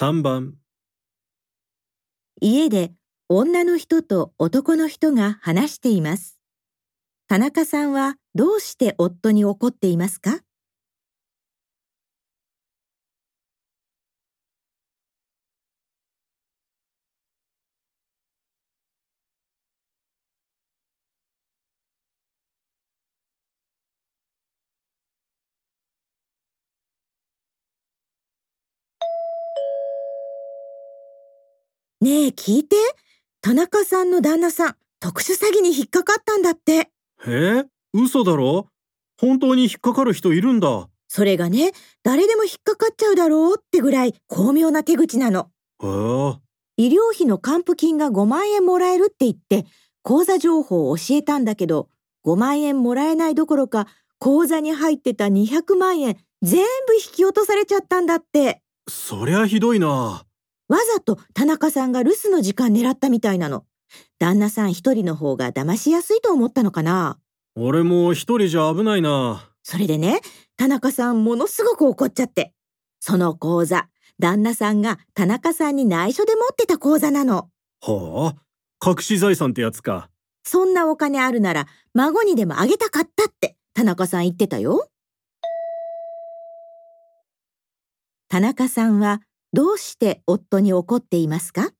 3番家で女の人と男の人が話しています。田中さんはどうして夫に怒っていますか？ねえ聞いて。田中さんの旦那さん、特殊詐欺に引っかかったんだって。え嘘だろ？本当に引っかかる人いるんだ。それがね、誰でも引っかかっちゃうだろうってぐらい巧妙な手口なの。へえ。医療費の還付金が5万円もらえるって言って、口座情報を教えたんだけど、5万円もらえないどころか、口座に入ってた200万円全部引き落とされちゃったんだって。そりゃひどいな。わざと田中さんが留守の時間狙ったみたいなの。旦那さん一人の方が騙しやすいと思ったのかな。俺も一人じゃ危ないな。それでね、田中さんものすごく怒っちゃって。その口座、旦那さんが田中さんに内緒で持ってた口座なの。はあ？隠し財産ってやつか。そんなお金あるなら孫にでもあげたかったって田中さん言ってたよ。田中さんはどうして夫に怒っていますか？